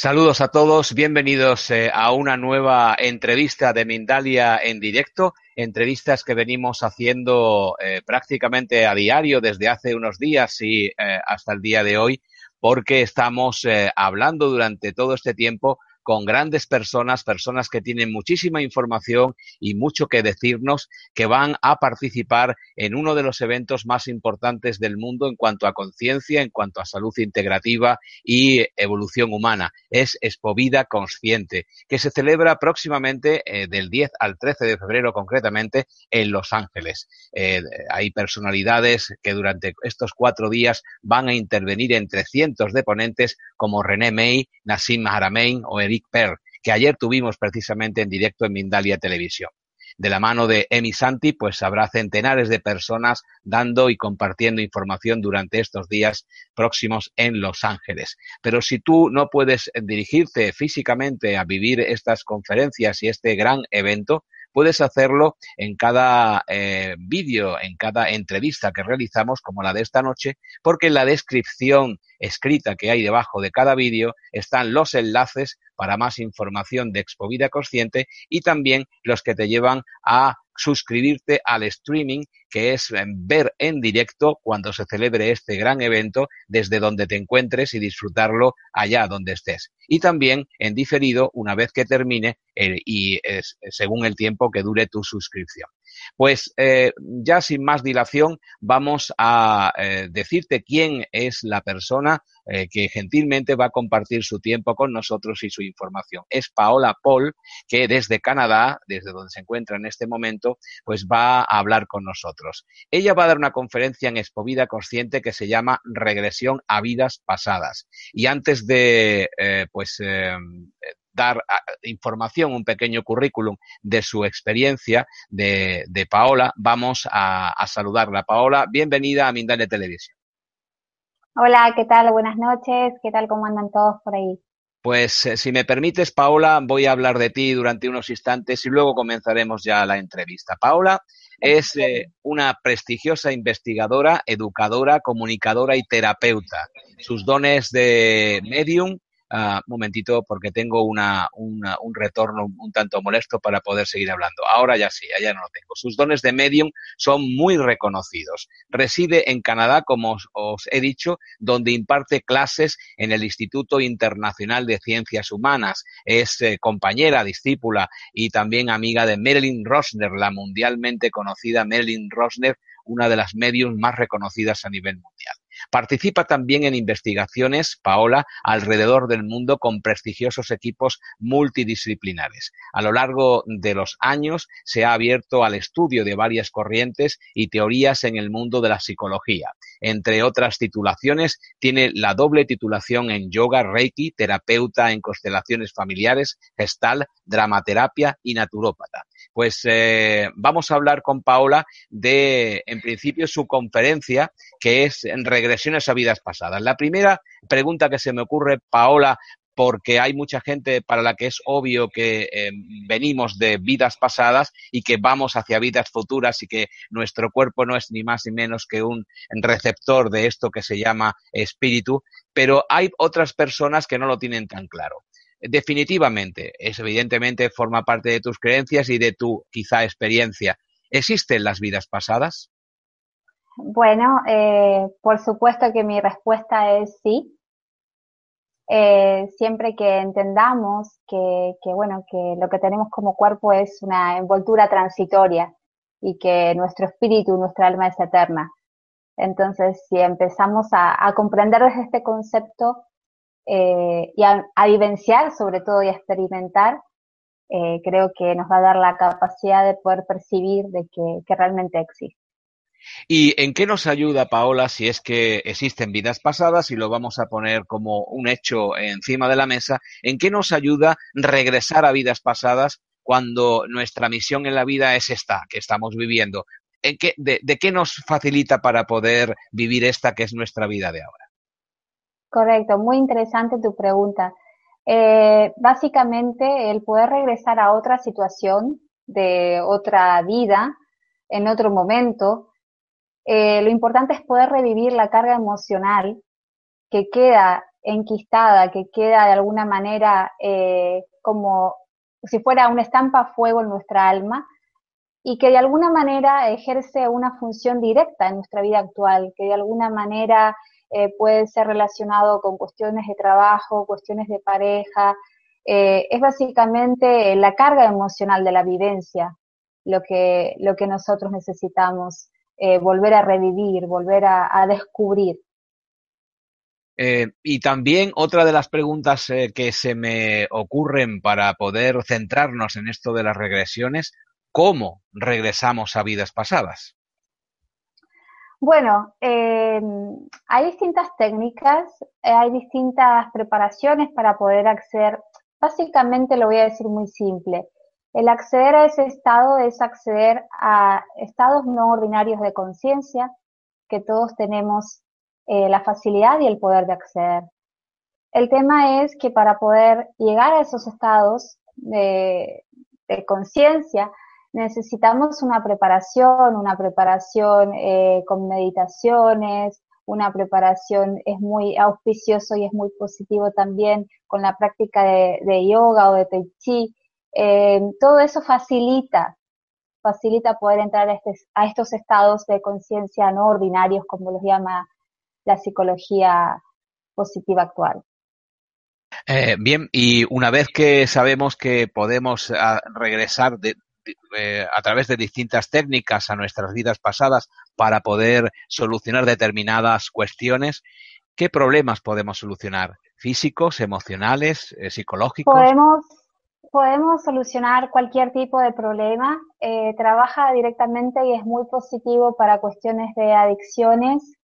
Saludos a todos, bienvenidos eh, a una nueva entrevista de Mindalia en directo, entrevistas que venimos haciendo eh, prácticamente a diario desde hace unos días y eh, hasta el día de hoy, porque estamos hablando durante todo este tiempo con grandes personas, personas que tienen muchísima información y mucho que decirnos, que van a participar en uno de los eventos más importantes del mundo en cuanto a conciencia, en cuanto a salud integrativa y evolución humana. Es Expovida Consciente, que se celebra próximamente eh, del 10 al 13 de febrero concretamente en Los Ángeles. Eh, hay personalidades que durante estos cuatro días van a intervenir entre cientos de ponentes como René May, Nassim Haramein o Eric que ayer tuvimos precisamente en directo en Mindalia Televisión. De la mano de Emi Santi, pues habrá centenares de personas dando y compartiendo información durante estos días próximos en Los Ángeles. Pero si tú no puedes dirigirte físicamente a vivir estas conferencias y este gran evento, puedes hacerlo en cada eh, vídeo, en cada entrevista que realizamos, como la de esta noche, porque en la descripción escrita que hay debajo de cada vídeo están los enlaces para más información de Expovida Consciente y también los que te llevan a suscribirte al streaming, que es ver en directo cuando se celebre este gran evento desde donde te encuentres y disfrutarlo allá donde estés. Y también en diferido una vez que termine eh, y según el tiempo que dure tu suscripción. Pues eh, ya sin más dilación vamos a eh, decirte quién es la persona eh, que gentilmente va a compartir su tiempo con nosotros y su información. Es Paola Paul, que desde Canadá, desde donde se encuentra en este momento, pues va a hablar con nosotros. Ella va a dar una conferencia en Expovida Consciente que se llama Regresión a vidas pasadas. Y antes de pues dar ah, información, un pequeño currículum de su experiencia de, Paola, vamos a, saludarla. Paola, bienvenida a Mindale Televisión. Hola, ¿qué tal? Buenas noches. ¿Qué tal? ¿Cómo andan todos por ahí? Pues eh, si me permites, Paola, voy a hablar de ti durante unos instantes y luego comenzaremos ya la entrevista. Paola es eh, una prestigiosa investigadora, educadora, comunicadora y terapeuta. Sus dones de medium uh, momentito porque tengo una, una, un retorno un tanto molesto para poder seguir hablando. Ahora ya sí, ya no lo tengo. Sus dones de medium son muy reconocidos. Reside en Canadá, como os, he dicho, donde imparte clases en el Instituto Internacional de Ciencias Humanas. Es eh, compañera, discípula y también amiga de Marilyn Rosner, la mundialmente conocida Marilyn Rosner, una de las mediums más reconocidas a nivel mundial. Participa también en investigaciones, Paola, alrededor del mundo con prestigiosos equipos multidisciplinares. A lo largo de los años se ha abierto al estudio de varias corrientes y teorías en el mundo de la psicología. Entre otras titulaciones, tiene la doble titulación en yoga, reiki, terapeuta en constelaciones familiares, gestal, dramaterapia y naturópata. Pues eh, vamos a hablar con Paola de, en principio, su conferencia, que es en regresiones a vidas pasadas. La primera pregunta que se me ocurre, Paola, porque hay mucha gente para la que es obvio que eh, venimos de vidas pasadas y que vamos hacia vidas futuras y que nuestro cuerpo no es ni más ni menos que un receptor de esto que se llama espíritu, pero hay otras personas que no lo tienen tan claro. Definitivamente, es evidentemente forma parte de tus creencias y de tu quizá experiencia. ¿Existen las vidas pasadas? Bueno, eh, por supuesto que mi respuesta es sí. Eh, siempre que entendamos que, bueno, que lo que tenemos como cuerpo es una envoltura transitoria y que nuestro espíritu, nuestra alma es eterna. Entonces, si empezamos a, comprender desde este concepto eh, y a, vivenciar, sobre todo, y a experimentar, eh, creo que nos va a dar la capacidad de poder percibir de que realmente existe. ¿Y en qué nos ayuda, Paola, si es que existen vidas pasadas y lo vamos a poner como un hecho encima de la mesa? ¿En qué nos ayuda regresar a vidas pasadas cuando nuestra misión en la vida es esta que estamos viviendo? de, qué nos facilita para poder vivir esta que es nuestra vida de ahora? Correcto, muy interesante tu pregunta. Eh, básicamente, el poder regresar a otra situación de otra vida, en otro momento, eh, lo importante es poder revivir la carga emocional que queda enquistada, que queda de alguna manera eh, como si fuera una estampa a fuego en nuestra alma y que de alguna manera ejerce una función directa en nuestra vida actual, que de alguna manera eh, puede ser relacionado con cuestiones de trabajo, cuestiones de pareja. es básicamente la carga emocional de la vivencia lo que, lo que nosotros necesitamos eh, volver a revivir, volver a, descubrir. Eh, y también otra de las preguntas eh, que se me ocurren para poder centrarnos en esto de las regresiones, ¿cómo regresamos a vidas pasadas? Bueno, hay distintas técnicas, hay distintas preparaciones para poder acceder. Básicamente lo voy a decir muy simple. El acceder a ese estado es acceder a estados no ordinarios de conciencia que todos tenemos eh, la facilidad y el poder de acceder. El tema es que para poder llegar a esos estados de, conciencia necesitamos una preparación, una preparación eh, con meditaciones, una preparación es muy auspicioso y es muy positivo también con la práctica de, de yoga o de tai chi, eh, todo eso facilita, facilita poder entrar a, este, a estos estados de conciencia no ordinarios, como los llama la psicología positiva actual. Eh, bien, y una vez que sabemos que podemos ah, regresar eh, a través de distintas técnicas a nuestras vidas pasadas para poder solucionar determinadas cuestiones, ¿qué problemas podemos solucionar? ¿Físicos, emocionales, psicológicos? Podemos podemos solucionar cualquier tipo de problema. Eh, trabaja directamente y es muy positivo para cuestiones de adicciones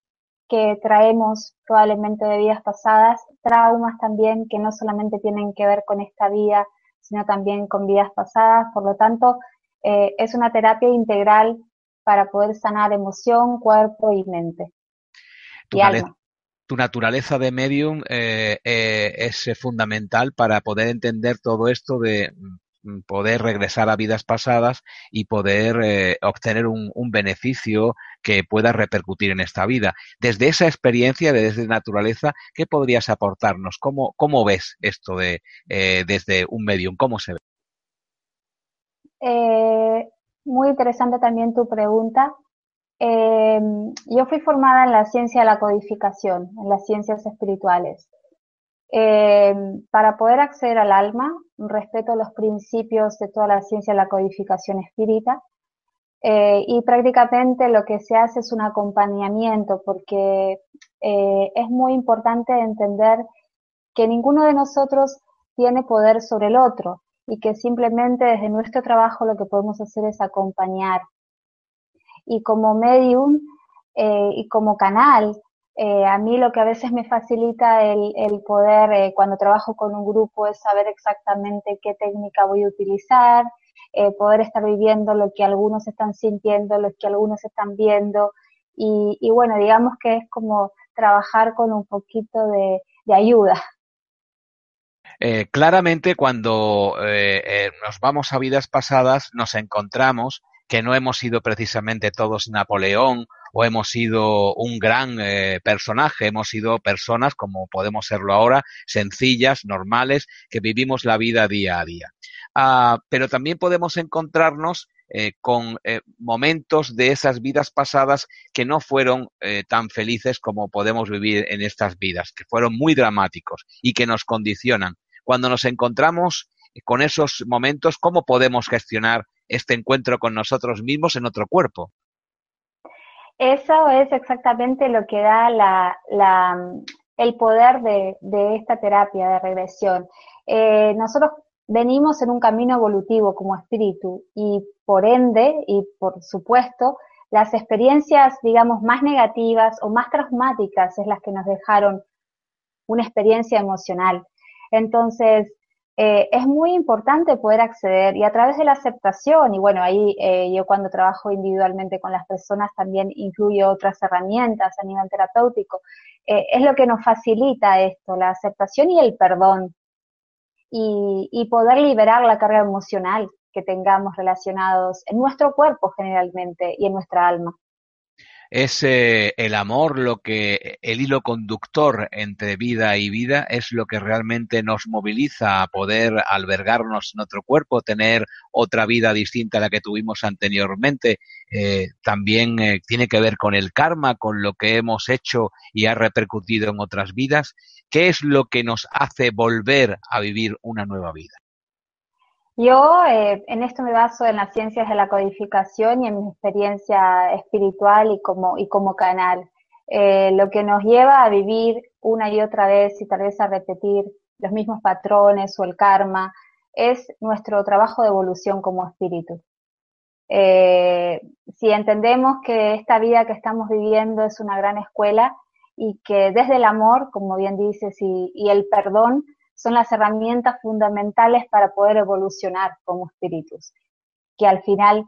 que traemos probablemente de vidas pasadas, traumas también que no solamente tienen que ver con esta vida, sino también con vidas pasadas. Por lo tanto, eh, es una terapia integral para poder sanar emoción, cuerpo y mente. y alma tu naturaleza de medium eh, eh, es fundamental para poder entender todo esto de mm, poder regresar a vidas pasadas y poder eh, obtener un, beneficio que pueda repercutir en esta vida. Desde esa experiencia, desde naturaleza, ¿qué podrías aportarnos? ¿Cómo, cómo ves esto de desde un medium? ¿Cómo se ve? Muy interesante también tu pregunta. Eh, yo fui formada en la ciencia de la codificación, en las ciencias espirituales. Eh, para poder acceder al alma, respeto los principios de toda la ciencia de la codificación espírita eh, y prácticamente lo que se hace es un acompañamiento porque es muy importante entender que ninguno de nosotros tiene poder sobre el otro y que simplemente desde nuestro trabajo lo que podemos hacer es acompañar y como medium eh, y como canal, eh, a mí lo que a veces me facilita el, poder, eh, cuando trabajo con un grupo, es saber exactamente qué técnica voy a utilizar, poder estar viviendo lo que algunos están sintiendo, lo que algunos están viendo. Y, bueno, digamos que es como trabajar con un poquito de ayuda. Claramente cuando nos vamos a vidas pasadas nos encontramos que no hemos sido precisamente todos Napoleón o hemos sido un gran eh, personaje, hemos sido personas como podemos serlo ahora, sencillas, normales, que vivimos la vida día a día. Ah, pero también podemos encontrarnos eh, con eh, momentos de esas vidas pasadas que no fueron tan felices como podemos vivir en estas vidas, que fueron muy dramáticos y que nos condicionan. Cuando nos encontramos con esos momentos, ¿cómo podemos gestionar este encuentro con nosotros mismos en otro cuerpo. Eso es exactamente lo que da el poder de, esta terapia de regresión. Eh, nosotros venimos en un camino evolutivo como espíritu y por ende y por supuesto las experiencias, digamos, más negativas o más traumáticas es las que nos dejaron una experiencia emocional. Entonces, eh, es muy importante poder acceder y a través de la aceptación, y bueno, ahí eh, yo cuando trabajo individualmente con las personas también incluyo otras herramientas a nivel terapéutico, eh, es lo que nos facilita esto, la aceptación y el perdón, y, y poder liberar la carga emocional que tengamos relacionados en nuestro cuerpo generalmente y en nuestra alma es eh, el amor lo que el hilo conductor entre vida y vida es lo que realmente nos moviliza a poder albergarnos en otro cuerpo, tener otra vida distinta a la que tuvimos anteriormente. Eh, también eh, tiene que ver con el karma, con lo que hemos hecho y ha repercutido en otras vidas. ¿Qué es lo que nos hace volver a vivir una nueva vida? Yo eh, en esto me baso en las ciencias de la codificación y en mi experiencia espiritual y como, y como canal. Eh, lo que nos lleva a vivir una y otra vez y tal vez a repetir los mismos patrones o el karma es nuestro trabajo de evolución como espíritu. Eh, si entendemos que esta vida que estamos viviendo es una gran escuela y que desde el amor, como bien dices, y, y el perdón, son las herramientas fundamentales para poder evolucionar como espíritus, que al final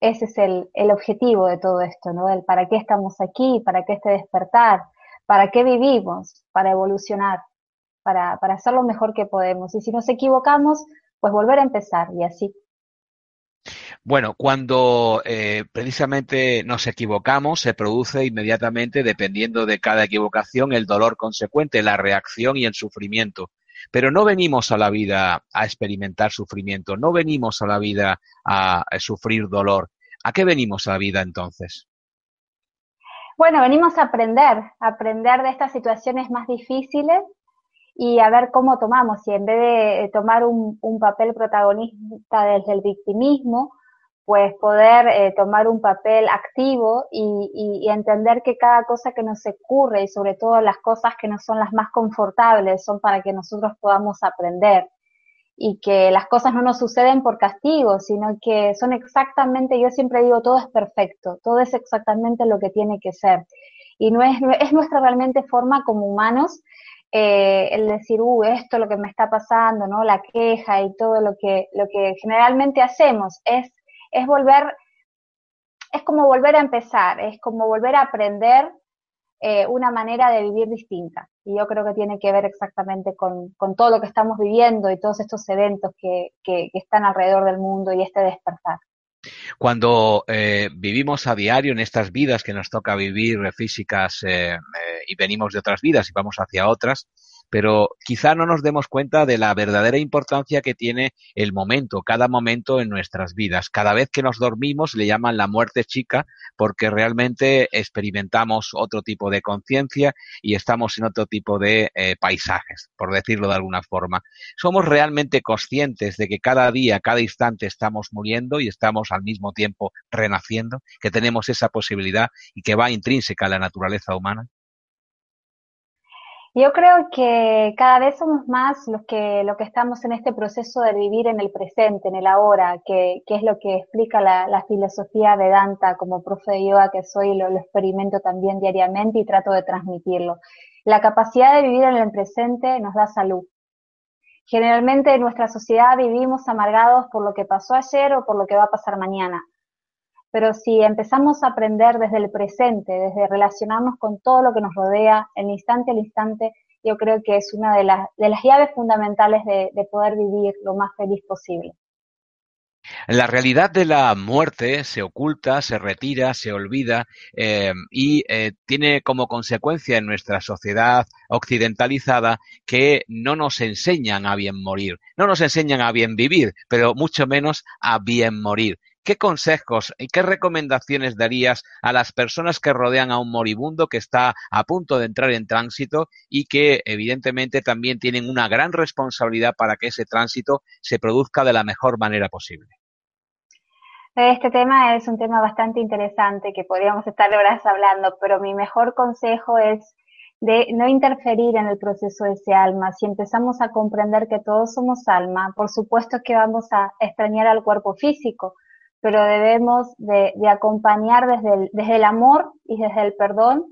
ese es el, el objetivo de todo esto, ¿no? El para qué estamos aquí, para qué este despertar, para qué vivimos, para evolucionar, para, para hacer lo mejor que podemos. Y si nos equivocamos, pues volver a empezar y así. Bueno, cuando eh, precisamente nos equivocamos, se produce inmediatamente, dependiendo de cada equivocación, el dolor consecuente, la reacción y el sufrimiento. Pero no venimos a la vida a experimentar sufrimiento, no venimos a la vida a, sufrir dolor. ¿A qué venimos a la vida entonces? Bueno, venimos a aprender, a aprender de estas situaciones más difíciles y a ver cómo tomamos. Y en vez de tomar un, un papel protagonista desde el victimismo, pues poder eh, tomar un papel activo y, entender que cada cosa que nos ocurre y sobre todo las cosas que no son las más confortables son para que nosotros podamos aprender y que las cosas no nos suceden por castigo, sino que son exactamente, yo siempre digo, todo es perfecto, todo es exactamente lo que tiene que ser. Y no es, es nuestra realmente forma como humanos eh, el decir, uh, esto es lo que me está pasando, ¿no? La queja y todo lo que, lo que generalmente hacemos es es volver, es como volver a empezar, es como volver a aprender eh, una manera de vivir distinta. Y yo creo que tiene que ver exactamente con, todo lo que estamos viviendo y todos estos eventos que, están alrededor del mundo y este despertar. Cuando eh, vivimos a diario en estas vidas que nos toca vivir físicas eh, y venimos de otras vidas y vamos hacia otras, pero quizá no nos demos cuenta de la verdadera importancia que tiene el momento, cada momento en nuestras vidas. Cada vez que nos dormimos le llaman la muerte chica porque realmente experimentamos otro tipo de conciencia y estamos en otro tipo de eh, paisajes, por decirlo de alguna forma. Somos realmente conscientes de que cada día, cada instante estamos muriendo y estamos al mismo tiempo renaciendo, que tenemos esa posibilidad y que va intrínseca a la naturaleza humana. Yo creo que cada vez somos más los que, lo que estamos en este proceso de vivir en el presente, en el ahora, que, que es lo que explica la, la, filosofía Vedanta como profe de yoga que soy, lo, lo experimento también diariamente y trato de transmitirlo. La capacidad de vivir en el presente nos da salud. Generalmente en nuestra sociedad vivimos amargados por lo que pasó ayer o por lo que va a pasar mañana. Pero si empezamos a aprender desde el presente, desde relacionarnos con todo lo que nos rodea, el instante al instante, yo creo que es una de, las, de las llaves fundamentales de, poder vivir lo más feliz posible. La realidad de la muerte se oculta, se retira, se olvida eh, y eh, tiene como consecuencia en nuestra sociedad occidentalizada que no nos enseñan a bien morir, no nos enseñan a bien vivir, pero mucho menos a bien morir. ¿Qué consejos y qué recomendaciones darías a las personas que rodean a un moribundo que está a punto de entrar en tránsito y que evidentemente también tienen una gran responsabilidad para que ese tránsito se produzca de la mejor manera posible? Este tema es un tema bastante interesante que podríamos estar horas hablando, pero mi mejor consejo es de no interferir en el proceso de ese alma. Si empezamos a comprender que todos somos alma, por supuesto que vamos a extrañar al cuerpo físico, pero debemos de, acompañar desde el, desde el amor y desde el perdón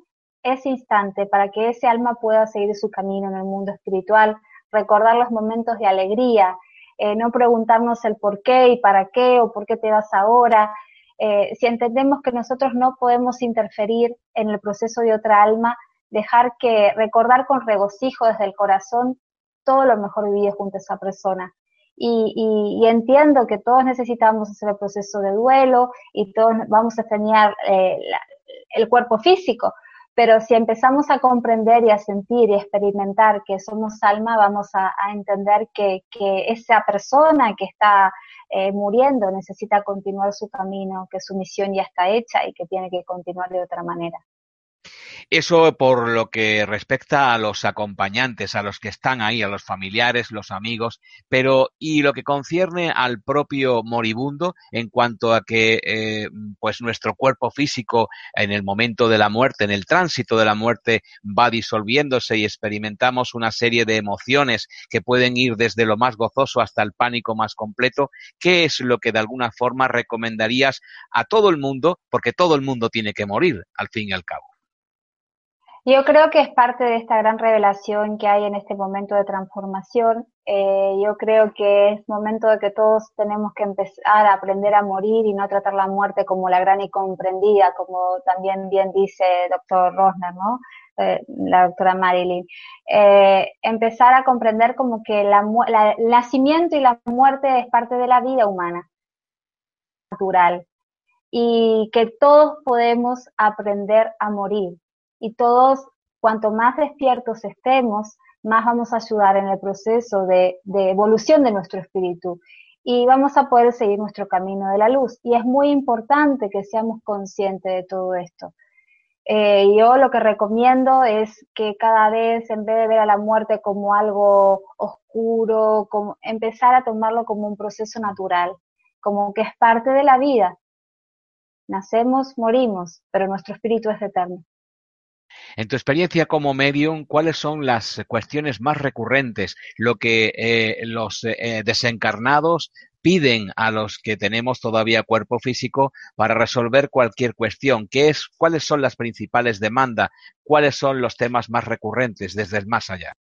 ese instante para que ese alma pueda seguir su camino en el mundo espiritual, recordar los momentos de alegría, eh, no preguntarnos el por qué y para qué o por qué te vas ahora. Eh, si entendemos que nosotros no podemos interferir en el proceso de otra alma, dejar que recordar con regocijo desde el corazón todo lo mejor vivido junto a esa persona. Y, entiendo que todos necesitamos hacer el proceso de duelo y todos vamos a extrañar eh, el cuerpo físico, pero si empezamos a comprender y a sentir y experimentar que somos alma, vamos a, entender que, esa persona que está eh, muriendo necesita continuar su camino, que su misión ya está hecha y que tiene que continuar de otra manera. Eso por lo que respecta a los acompañantes, a los que están ahí, a los familiares, los amigos, pero y lo que concierne al propio moribundo en cuanto a que eh, pues nuestro cuerpo físico en el momento de la muerte, en el tránsito de la muerte va disolviéndose y experimentamos una serie de emociones que pueden ir desde lo más gozoso hasta el pánico más completo, ¿qué es lo que de alguna forma recomendarías a todo el mundo? Porque todo el mundo tiene que morir al fin y al cabo. Yo creo que es parte de esta gran revelación que hay en este momento de transformación. Eh, yo creo que es momento de que todos tenemos que empezar a aprender a morir y no tratar la muerte como la gran y comprendida, como también bien dice doctor Rosner, ¿no? Eh, la doctora Marilyn. Eh, empezar a comprender como que el nacimiento y la muerte es parte de la vida humana, natural, y que todos podemos aprender a morir y todos, cuanto más despiertos estemos, más vamos a ayudar en el proceso de, evolución de nuestro espíritu y vamos a poder seguir nuestro camino de la luz. Y es muy importante que seamos conscientes de todo esto. Eh, yo lo que recomiendo es que cada vez, en vez de ver a la muerte como algo oscuro, como, empezar a tomarlo como un proceso natural, como que es parte de la vida. Nacemos, morimos, pero nuestro espíritu es eterno. En tu experiencia como medium, ¿cuáles son las cuestiones más recurrentes, lo que eh, los eh, desencarnados piden a los que tenemos todavía cuerpo físico para resolver cualquier cuestión? ¿Qué es, ¿Cuáles son las principales demandas? ¿Cuáles son los temas más recurrentes desde el más allá?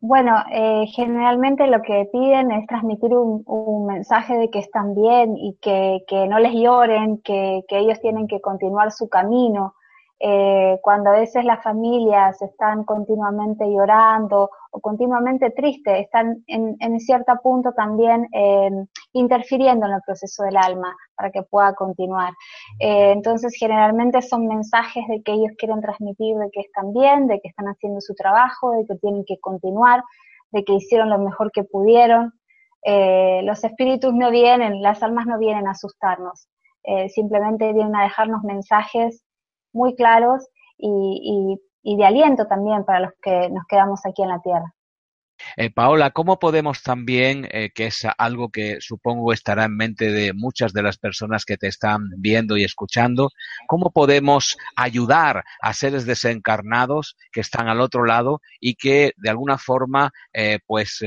Bueno, eh, generalmente lo que piden es transmitir un, mensaje de que están bien y que, no les lloren, que, ellos tienen que continuar su camino, eh, cuando a veces las familias están continuamente llorando o continuamente tristes, están en, en cierto punto también eh, interfiriendo en el proceso del alma para que pueda continuar. Eh, entonces, generalmente son mensajes de que ellos quieren transmitir de que están bien, de que están haciendo su trabajo, de que tienen que continuar, de que hicieron lo mejor que pudieron. los espíritus no vienen, las almas no vienen a asustarnos, simplemente vienen a dejarnos mensajes muy claros y, de aliento también para los que nos quedamos aquí en la Tierra. Eh, Paola, ¿cómo podemos también, eh, que es algo que supongo estará en mente de muchas de las personas que te están viendo y escuchando, cómo podemos ayudar a seres desencarnados que están al otro lado y que de alguna forma eh, pues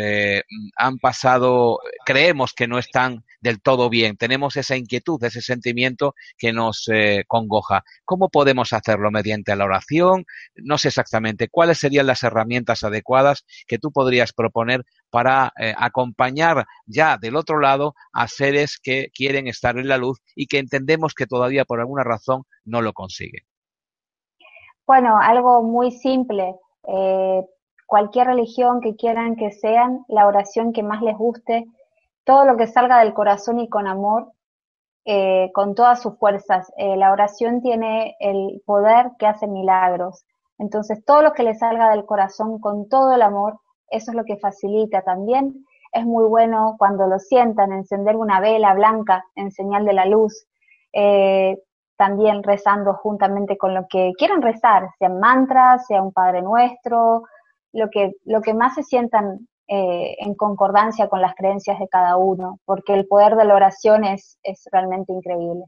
han pasado, creemos que no están del todo bien, tenemos esa inquietud, ese sentimiento que nos eh, congoja. ¿Cómo podemos hacerlo? ¿Mediante la oración? No sé exactamente cuáles serían las herramientas adecuadas que tú podrías proponer para eh, acompañar ya del otro lado a seres que quieren estar en la luz y que entendemos que todavía por alguna razón no lo consiguen. Bueno, algo muy simple. Eh, cualquier religión que quieran que sean, la oración que más les guste, todo lo que salga del corazón y con amor, eh, con todas sus fuerzas. Eh, la oración tiene el poder que hace milagros. Entonces, todo lo que le salga del corazón con todo el amor, eso es lo que facilita también. Es muy bueno cuando lo sientan, encender una vela blanca en señal de la luz. Eh, también rezando juntamente con lo que quieran rezar, sean mantras, sea un Padre Nuestro, lo que, lo que más se sientan eh, en concordancia con las creencias de cada uno, porque el poder de la oración es, es realmente increíble.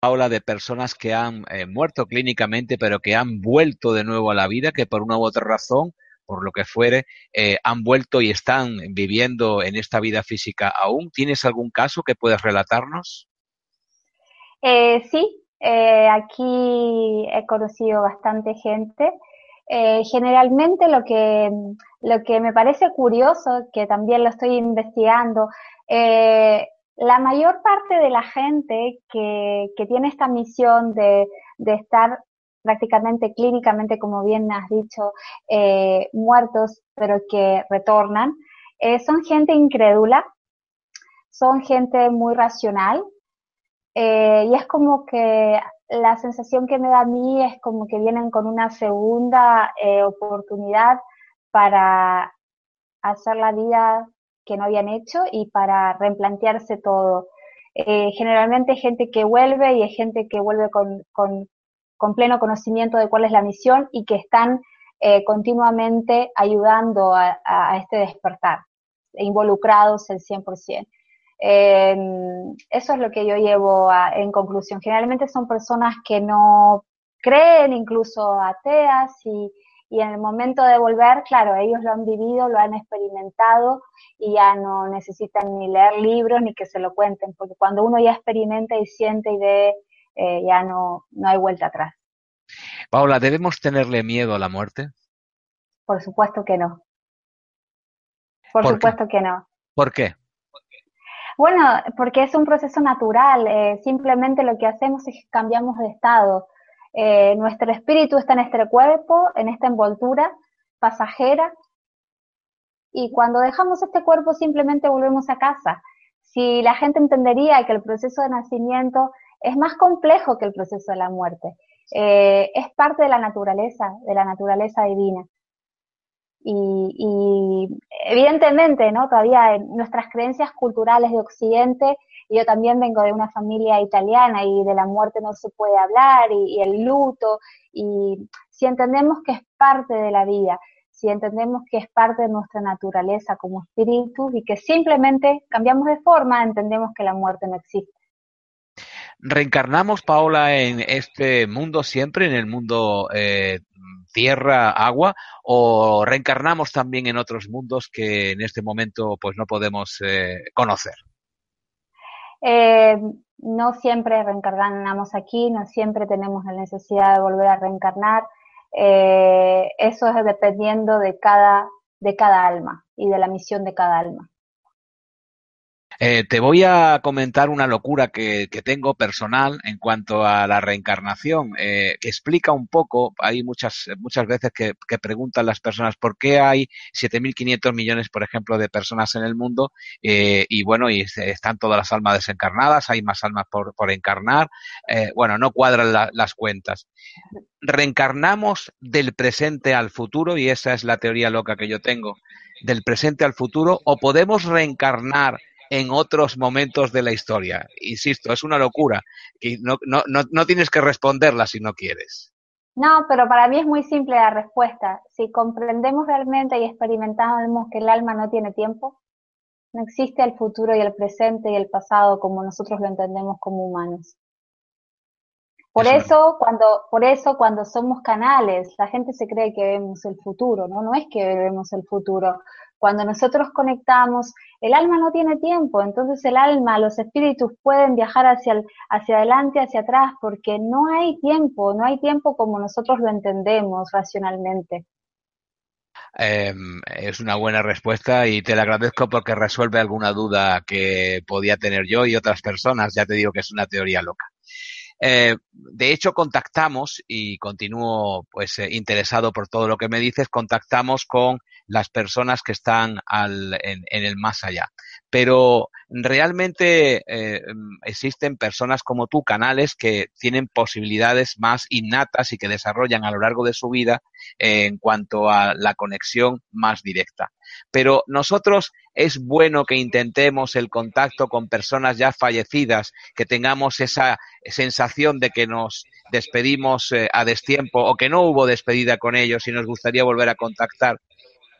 Paula, de personas que han eh, muerto clínicamente, pero que han vuelto de nuevo a la vida, que por una u otra razón, por lo que fuere, eh, han vuelto y están viviendo en esta vida física aún. ¿Tienes algún caso que puedas relatarnos? sí, aquí he conocido bastante gente eh, generalmente lo que, lo que me parece curioso, que también lo estoy investigando, eh, la mayor parte de la gente que, que tiene esta misión de, de, estar prácticamente clínicamente, como bien has dicho, eh, muertos, pero que retornan, son gente incrédula, son gente muy racional, y es como que la sensación que me da a mí es como que vienen con una segunda eh, oportunidad para hacer la vida que no habían hecho y para replantearse todo. Eh, generalmente hay gente que vuelve y hay gente que vuelve con, con, pleno conocimiento de cuál es la misión y que están eh, continuamente ayudando a, a, este despertar, involucrados el 100%. Eh, eso es lo que yo llevo en conclusión. Generalmente son personas que no creen, incluso ateas, y, y en el momento de volver, claro, ellos lo han vivido, lo han experimentado y ya no necesitan ni leer libros ni que se lo cuenten, porque cuando uno ya experimenta y siente y ve, eh, ya no, no hay vuelta atrás. Paula, ¿debemos tenerle miedo a la muerte? Por supuesto que no. Por, supuesto que no. ¿Por qué? Bueno, porque es un proceso natural, eh, simplemente lo que hacemos es cambiamos de estado. Eh, nuestro espíritu está en este cuerpo, en esta envoltura pasajera, y cuando dejamos este cuerpo simplemente volvemos a casa. Si la gente entendería que el proceso de nacimiento es más complejo que el proceso de la muerte, eh, es parte de la naturaleza, de la naturaleza divina. Y, evidentemente, ¿no? Todavía en nuestras creencias culturales de Occidente, yo también vengo de una familia italiana y de la muerte no se puede hablar y, el luto, y si entendemos que es parte de la vida, si entendemos que es parte de nuestra naturaleza como espíritu y que simplemente cambiamos de forma, entendemos que la muerte no existe. ¿Reencarnamos, Paola, en este mundo siempre, en el mundo eh, tierra, agua, o reencarnamos también en otros mundos que en este momento pues no podemos eh, conocer? Eh, no siempre reencarnamos aquí, no siempre tenemos la necesidad de volver a reencarnar. Eh, eso es dependiendo de cada, de cada alma y de la misión de cada alma. Eh, te voy a comentar una locura que, tengo personal en cuanto a la reencarnación, eh, que explica un poco, hay muchas, muchas veces que, preguntan las personas por qué hay 7.500 millones, por ejemplo, de personas en el mundo eh, y bueno, y están todas las almas desencarnadas, hay más almas por, por encarnar, eh, bueno, no cuadran la, las cuentas. Reencarnamos del presente al futuro y esa es la teoría loca que yo tengo, del presente al futuro o podemos reencarnar en otros momentos de la historia. Insisto, es una locura y no, no, no, no tienes que responderla si no quieres. No, pero para mí es muy simple la respuesta. Si comprendemos realmente y experimentamos que el alma no tiene tiempo, no existe el futuro y el presente y el pasado como nosotros lo entendemos como humanos. Por eso, eso, cuando, por eso cuando somos canales, la gente se cree que vemos el futuro, ¿no? No es que vemos el futuro. Cuando nosotros conectamos, el alma no tiene tiempo, entonces el alma, los espíritus pueden viajar hacia, el, hacia adelante, hacia atrás, porque no hay tiempo, no hay tiempo como nosotros lo entendemos racionalmente. Eh, es una buena respuesta y te la agradezco porque resuelve alguna duda que podía tener yo y otras personas. Ya te digo que es una teoría loca. Eh, de hecho, contactamos, y continúo pues eh, interesado por todo lo que me dices, contactamos con las personas que están al, en, en, el más allá. Pero realmente eh, existen personas como tú, canales, que tienen posibilidades más innatas y que desarrollan a lo largo de su vida eh, en cuanto a la conexión más directa. Pero nosotros es bueno que intentemos el contacto con personas ya fallecidas, que tengamos esa sensación de que nos despedimos eh, a destiempo o que no hubo despedida con ellos y nos gustaría volver a contactar.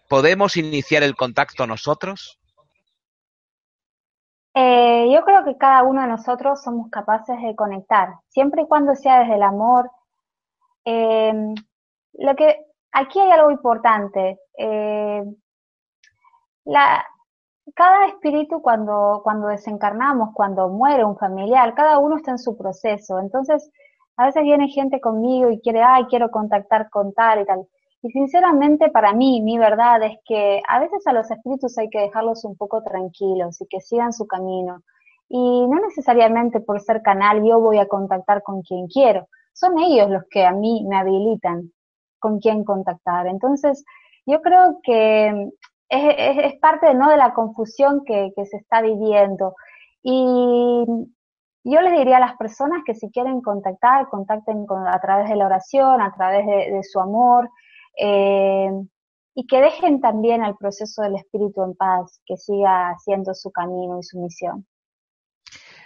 ¿podemos iniciar el contacto nosotros? Eh, yo creo que cada uno de nosotros somos capaces de conectar, siempre y cuando sea desde el amor. Eh, lo que aquí hay algo importante. Eh, cada espíritu cuando, cuando desencarnamos, cuando muere un familiar, cada uno está en su proceso. Entonces, a veces viene gente conmigo y quiere, ay, quiero contactar con tal y tal. Y sinceramente para mí, mi verdad es que a veces a los espíritus hay que dejarlos un poco tranquilos y que sigan su camino. Y no necesariamente por ser canal yo voy a contactar con quien quiero. Son ellos los que a mí me habilitan con quién contactar. Entonces, yo creo que es, parte ¿no? de la confusión que, se está viviendo. Y yo les diría a las personas que si quieren contactar, contacten a través de la oración, a través de, su amor, eh, y que dejen también al proceso del Espíritu en paz, que siga haciendo su camino y su misión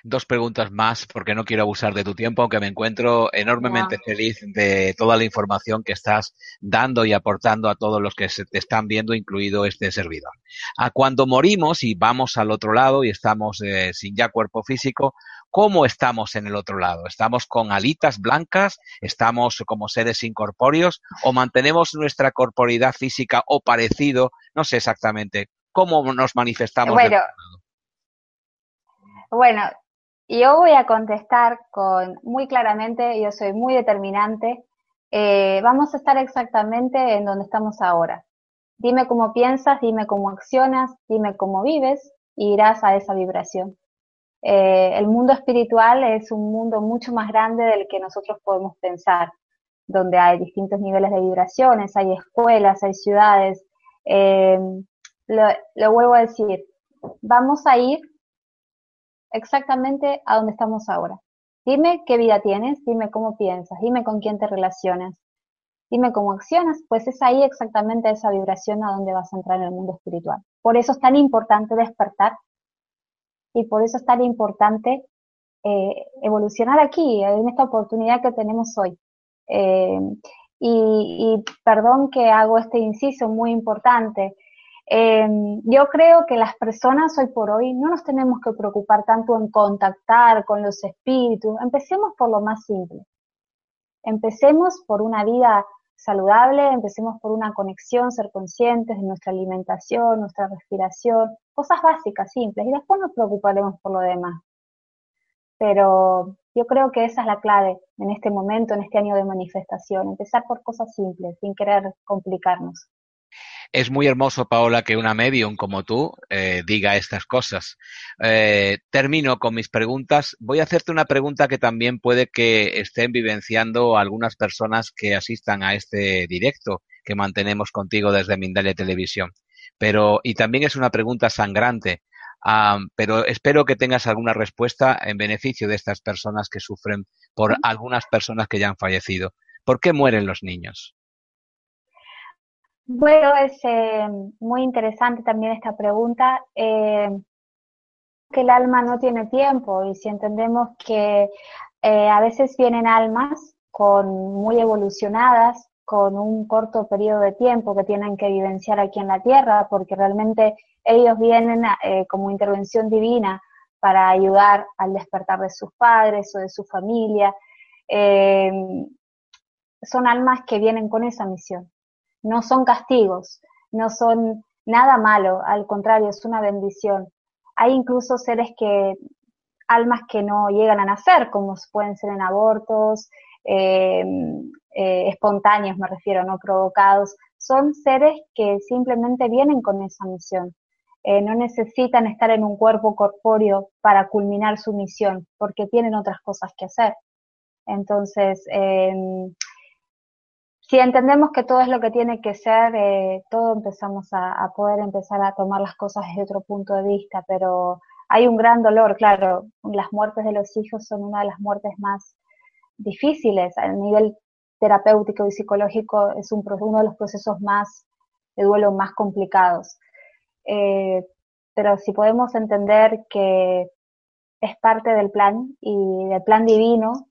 dos preguntas más porque no quiero abusar de tu tiempo, aunque me encuentro enormemente feliz de toda la información que estás dando y aportando a todos los que se te están viendo, incluido este servidor. A cuando morimos y vamos al otro lado y estamos eh, sin ya cuerpo físico, ¿cómo estamos en el otro lado? ¿Estamos con alitas blancas? ¿Estamos como seres incorpóreos? ¿O mantenemos nuestra corporidad física o parecido? No sé exactamente. ¿Cómo nos manifestamos? Bueno, bueno, yo voy a contestar con muy claramente, yo soy muy determinante, eh, vamos a estar exactamente en donde estamos ahora. Dime cómo piensas, dime cómo accionas, dime cómo vives y irás a esa vibración. Eh, el mundo espiritual es un mundo mucho más grande del que nosotros podemos pensar, donde hay distintos niveles de vibraciones, hay escuelas, hay ciudades. Eh, lo vuelvo a decir, vamos a ir exactamente a donde estamos ahora. Dime qué vida tienes, dime cómo piensas, dime con quién te relacionas, dime cómo accionas, pues es ahí exactamente esa vibración a donde vas a entrar en el mundo espiritual. Por eso es tan importante despertar y por eso es tan importante eh, evolucionar aquí, en esta oportunidad que tenemos hoy. Eh, y, y, perdón que hago este inciso muy importante, Em, yo creo que las personas hoy por hoy no nos tenemos que preocupar tanto en contactar con los espíritus. Empecemos por lo más simple. Empecemos por una vida saludable, empecemos por una conexión, ser conscientes de nuestra alimentación, nuestra respiración, cosas básicas, simples, y después nos preocuparemos por lo demás. Pero yo creo que esa es la clave en este momento, en este año de manifestación, empezar por cosas simples, sin querer complicarnos. Es muy hermoso, Paola, que una medium como tú eh, diga estas cosas. Eh, termino con mis preguntas. Voy a hacerte una pregunta que también puede que estén vivenciando algunas personas que asistan a este directo que mantenemos contigo desde Mindalia Televisión. Pero, y también es una pregunta sangrante, pero espero que tengas alguna respuesta en beneficio de estas personas que sufren por algunas personas que ya han fallecido. ¿Por qué mueren los niños? Bueno, es eh, muy interesante también esta pregunta. Eh, que el alma no tiene tiempo y si entendemos que eh, a veces vienen almas con muy evolucionadas, con un corto periodo de tiempo que tienen que vivenciar aquí en la Tierra, porque realmente ellos vienen como intervención divina para ayudar al despertar de sus padres o de su familia. son almas que vienen con esa misión no son castigos, no son nada malo, al contrario, es una bendición. Hay incluso seres que, almas que no llegan a nacer, como pueden ser en abortos, eh, eh, espontáneos me refiero, no provocados, son seres que simplemente vienen con esa misión. Eh, no necesitan estar en un cuerpo corpóreo para culminar su misión, porque tienen otras cosas que hacer. Entonces, si entendemos que todo es lo que tiene que ser, todo empezamos a, poder empezar a tomar las cosas desde otro punto de vista, pero hay un gran dolor, claro, las muertes de los hijos son una de las muertes más difíciles a nivel terapéutico y psicológico, es un, uno de los procesos más de duelo más complicados. Eh, pero si podemos entender que es parte del plan y del plan divino,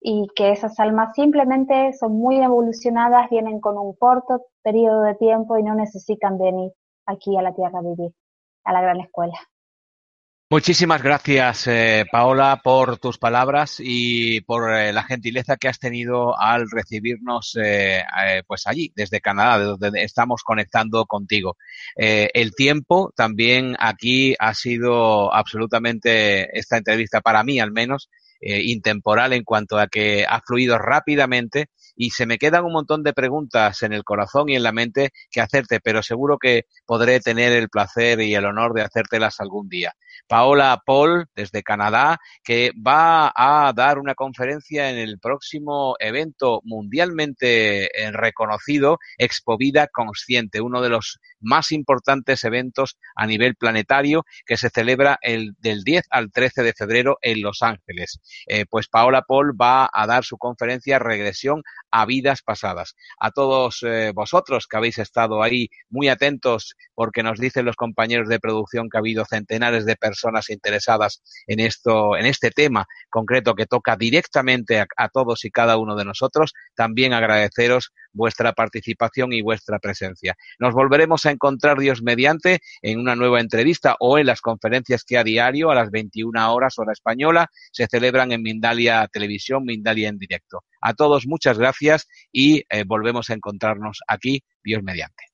y que esas almas simplemente son muy evolucionadas, vienen con un corto periodo de tiempo y no necesitan venir aquí a la Tierra a vivir, a la gran escuela. Muchísimas gracias, eh, Paola, por tus palabras y por eh, la gentileza que has tenido al recibirnos eh, pues allí, desde Canadá, de donde estamos conectando contigo. el tiempo también aquí ha sido absolutamente, esta entrevista para mí al menos, intemporal en cuanto a que ha fluido rápidamente y se me quedan un montón de preguntas en el corazón y en la mente que hacerte, pero seguro que podré tener el placer y el honor de hacértelas algún día. Paola Paul, desde Canadá, que va a dar una conferencia en el próximo evento mundialmente eh, reconocido, Expo Vida Consciente, uno de los más importantes eventos a nivel planetario que se celebra el, del 10 al 13 de febrero en Los Ángeles. Eh, pues Paola Paul va a dar su conferencia Regresión a vidas pasadas. A todos eh, vosotros que habéis estado ahí muy atentos porque nos dicen los compañeros de producción que ha habido centenares de personas interesadas en esto, en este tema concreto que toca directamente a todos y cada uno de nosotros, también agradeceros vuestra participación y vuestra presencia. Nos volveremos a encontrar Dios mediante en una nueva entrevista o en las conferencias que a diario a las 21 horas hora española se celebran en Mindalia Televisión, Mindalia en directo. A todos muchas gracias y eh, volvemos a encontrarnos aquí Dios mediante.